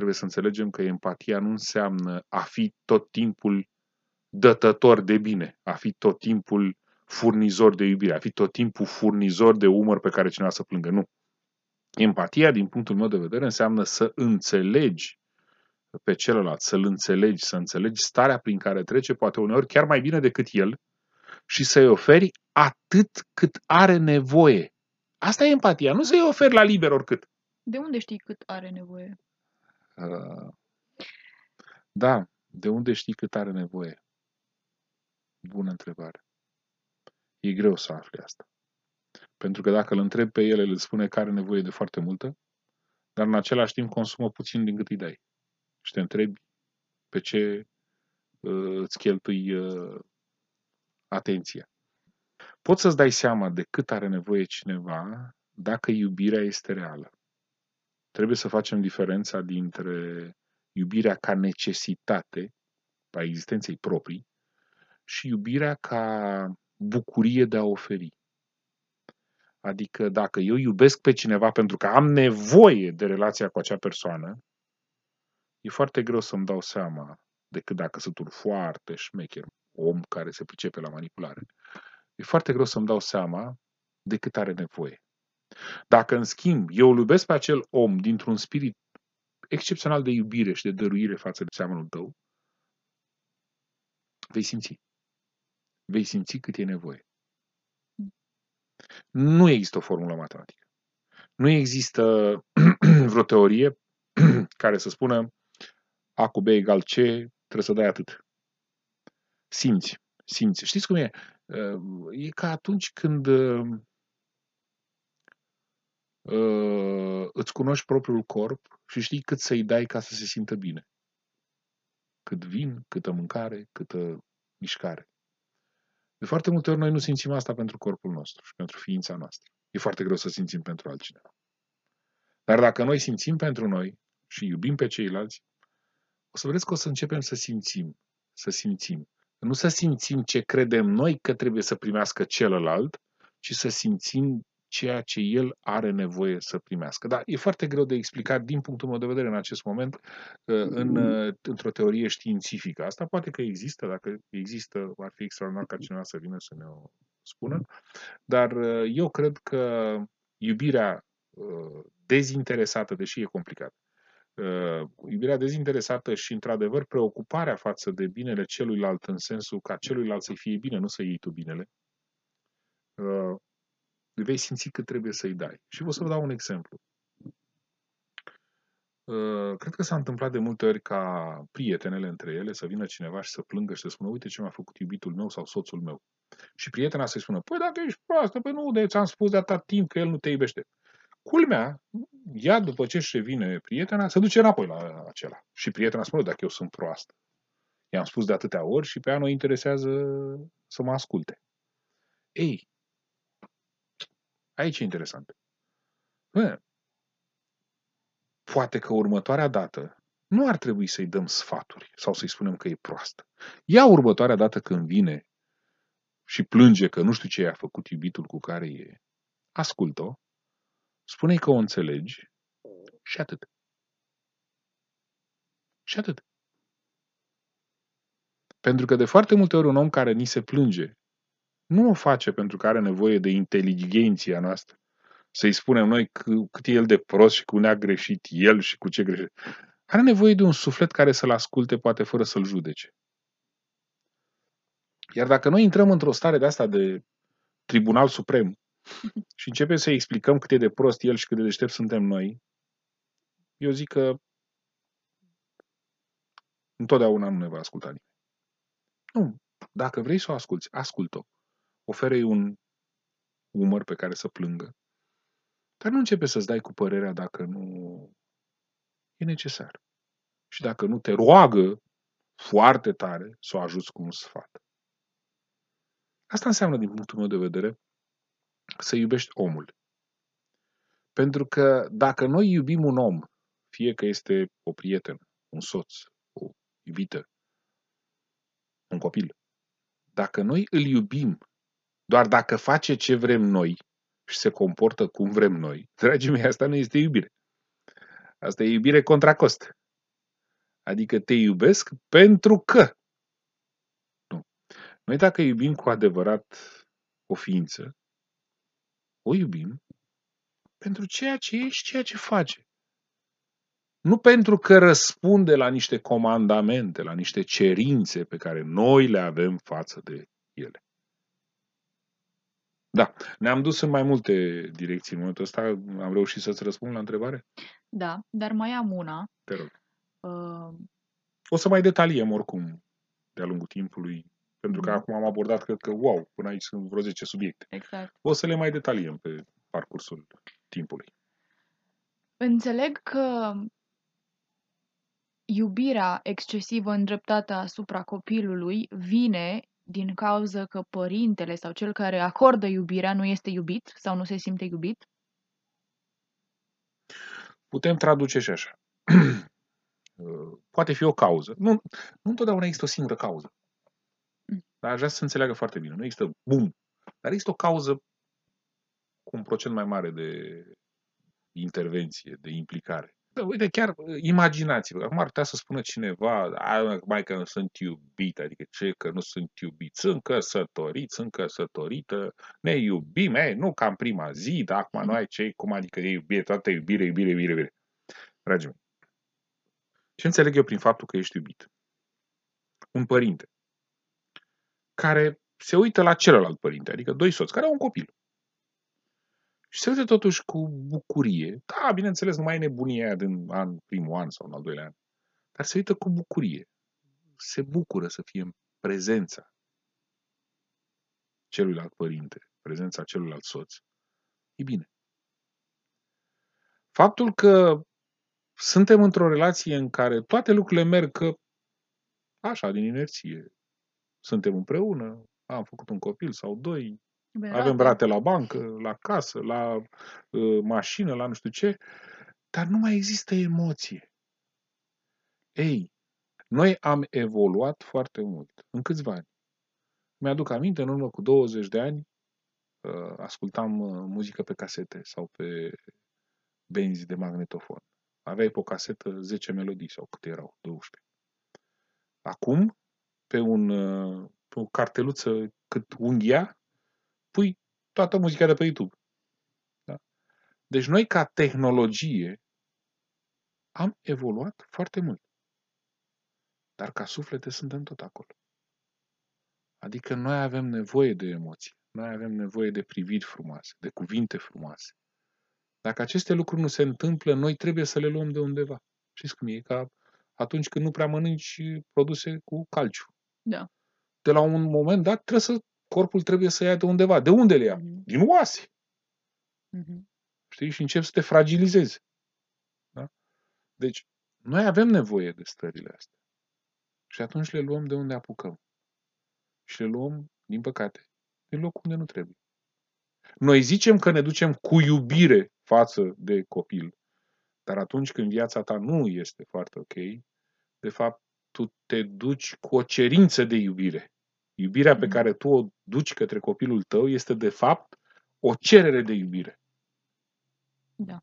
trebuie să înțelegem că empatia nu înseamnă a fi tot timpul dătător de bine, a fi tot timpul furnizor de iubire, a fi tot timpul furnizor de umăr pe care cineva să plângă. Nu. Empatia, din punctul meu de vedere, înseamnă să înțelegi pe celălalt, să-l înțelegi, să înțelegi starea prin care trece, poate uneori chiar mai bine decât el, și să-i oferi atât cât are nevoie. Asta e empatia, nu să-i oferi la liber oricât. De unde știi cât are nevoie? Uh, da, de unde știi cât are nevoie? Bună întrebare. E greu să afli asta. Pentru că dacă îl întrebi pe el, el îți spune că are nevoie de foarte multă, dar în același timp consumă puțin din cât îi dai. Și te întrebi pe ce uh, îți cheltui uh, atenția. Poți să-ți dai seama de cât are nevoie cineva dacă iubirea este reală. Trebuie să facem diferența dintre iubirea ca necesitate a existenței proprii și iubirea ca bucurie de a oferi. Adică dacă eu iubesc pe cineva pentru că am nevoie de relația cu acea persoană, e foarte greu să-mi dau seama decât dacă sunt un foarte șmecher om care se pricepe la manipulare. E foarte greu să-mi dau seama de cât are nevoie. Dacă, în schimb, eu îl iubesc pe acel om dintr-un spirit excepțional de iubire și de dăruire față de seamănul tău, vei simți. Vei simți cât e nevoie. Nu există o formulă matematică. Nu există vreo teorie care să spună A cu B egal C, trebuie să dai atât. Simți, simți. Știți cum e? E ca atunci când uh, îți cunoști propriul corp și știi cât să-i dai ca să se simtă bine. Cât vin, câtă mâncare, câtă mișcare. De foarte multe ori noi nu simțim asta pentru corpul nostru și pentru ființa noastră. E foarte greu să simțim pentru altcineva. Dar dacă noi simțim pentru noi și iubim pe ceilalți, o să vedeți că o să începem să simțim, să simțim. Nu să simțim ce credem noi că trebuie să primească celălalt, ci să simțim ceea ce el are nevoie să primească. Dar e foarte greu de explicat din punctul meu de vedere în acest moment uh, în, uh, într-o teorie științifică. Asta poate că există, dacă există, ar fi extraordinar ca cineva să vină să ne o spună, dar uh, eu cred că iubirea dezinteresată, deși e complicat, iubirea dezinteresată și, într-adevăr, preocuparea față de binele celuilalt în sensul ca celuilalt să fie bine, nu să iei tu binele, vei simți că trebuie să-i dai. Și vă să vă dau un exemplu. Uh, cred că s-a întâmplat de multe ori ca prietenele între ele să vină cineva și să plângă și să spună uite ce mi-a făcut iubitul meu sau soțul meu. Și prietena să-i spună, păi dacă ești proastă, păi nu, de ți-am spus de atât timp că el nu te iubește. Culmea, ea după ce își revine prietena, se duce înapoi la acela. Și prietena spune, dacă eu sunt proastă. I-am spus de atâtea ori și pe ea nu interesează să mă asculte. Ei, Aici e interesant. Bă, poate că următoarea dată nu ar trebui să-i dăm sfaturi sau să-i spunem că e proastă. Ea următoarea dată când vine și plânge că nu știu ce i-a făcut iubitul cu care e, ascultă-o, spune că o înțelegi și atât. Și atât. Pentru că de foarte multe ori un om care ni se plânge nu o face pentru că are nevoie de inteligenția noastră. Să-i spunem noi cât e el de prost și cum ne-a greșit el și cu ce greșește. Are nevoie de un suflet care să-l asculte, poate fără să-l judece. Iar dacă noi intrăm într-o stare de asta de tribunal suprem și începem să-i explicăm cât e de prost el și cât de deștept suntem noi, eu zic că întotdeauna nu ne va asculta nimeni. Nu. Dacă vrei să o asculți, ascult-o oferă-i un umăr pe care să plângă. Dar nu începe să-ți dai cu părerea dacă nu e necesar. Și dacă nu te roagă foarte tare să o ajuți cu un sfat. Asta înseamnă, din punctul meu de vedere, să iubești omul. Pentru că dacă noi iubim un om, fie că este o prietenă, un soț, o iubită, un copil, dacă noi îl iubim doar dacă face ce vrem noi și se comportă cum vrem noi, dragii mei, asta nu este iubire. Asta e iubire contra cost. Adică te iubesc pentru că. Nu. Noi dacă iubim cu adevărat o ființă, o iubim pentru ceea ce e și ceea ce face. Nu pentru că răspunde la niște comandamente, la niște cerințe pe care noi le avem față de ele. Da, ne-am dus în mai multe direcții în momentul ăsta. Am reușit să-ți răspund la întrebare? Da, dar mai am una. Te rog. Uh, O să mai detaliem oricum de-a lungul timpului, pentru că Mhm. acum am abordat, cred că, wow, până aici sunt vreo 10 subiecte. exact. O să le mai detaliem pe parcursul timpului. Înțeleg că iubirea excesivă îndreptată asupra copilului vine din cauza că părintele sau cel care acordă iubirea nu este iubit sau nu se simte iubit. Putem traduce și așa. Uh, Poate fi o cauză. Nu, nu întotdeauna există o singură cauză. Mm. Dar aș vrea să se înțeleagă foarte bine. Nu există bum. Dar există o cauză cu un procent mai mare de intervenție, de implicare. Da, uite, chiar uh, imaginați-vă. Acum ar putea să spună cineva, "A, mai că nu sunt iubit, adică ce că nu sunt iubit, sunt căsătorit, sunt căsătorită, ne iubim, ei, nu ca în prima zi, dar acum nu ai ce, cum adică e iubire, toată iubire, iubire, iubire, iubire. Dragii mei, ce înțeleg eu prin faptul că ești iubit? Un părinte care se uită la celălalt părinte, adică doi soți, care au un copil. Și se uită totuși cu bucurie. Da, bineînțeles, nu mai e nebunia aia din an, primul an sau în al doilea an. Dar se uită cu bucurie. Se bucură să fie în prezența celuilalt părinte, prezența celuilalt soț. E bine. Faptul că suntem într-o relație în care toate lucrurile merg că așa, din inerție. Suntem împreună, am făcut un copil sau doi, avem rate la bancă, la casă, la uh, mașină, la nu știu ce, dar nu mai există emoție. Ei, noi am evoluat foarte mult, în câțiva ani. Mi-aduc aminte, în urmă cu 20 de ani, uh, ascultam uh, muzică pe casete sau pe benzi de magnetofon. Aveai pe o casetă 10 melodii sau câte erau, 12. Acum, pe, un, uh, pe o carteluță cât unghia, pui toată muzica de pe YouTube. Da? Deci noi, ca tehnologie, am evoluat foarte mult. Dar ca suflete suntem tot acolo. Adică noi avem nevoie de emoții. Noi avem nevoie de priviri frumoase, de cuvinte frumoase. Dacă aceste lucruri nu se întâmplă, noi trebuie să le luăm de undeva. Știți cum e? Ca atunci când nu prea mănânci produse cu calciu. Da. De la un moment dat, trebuie să, corpul trebuie să ia de undeva. De unde le ia? Mhm. Din oase. Mhm. Știi? Și încep să te fragilizezi. Da? Deci, noi avem nevoie de stările astea. Și atunci le luăm de unde apucăm. Și le luăm, din păcate, din locul unde nu trebuie. Noi zicem că ne ducem cu iubire față de copil, dar atunci când viața ta nu este foarte ok, de fapt, tu te duci cu o cerință de iubire. Iubirea pe Mhm. care tu o duci către copilul tău este, de fapt, o cerere de iubire. Da.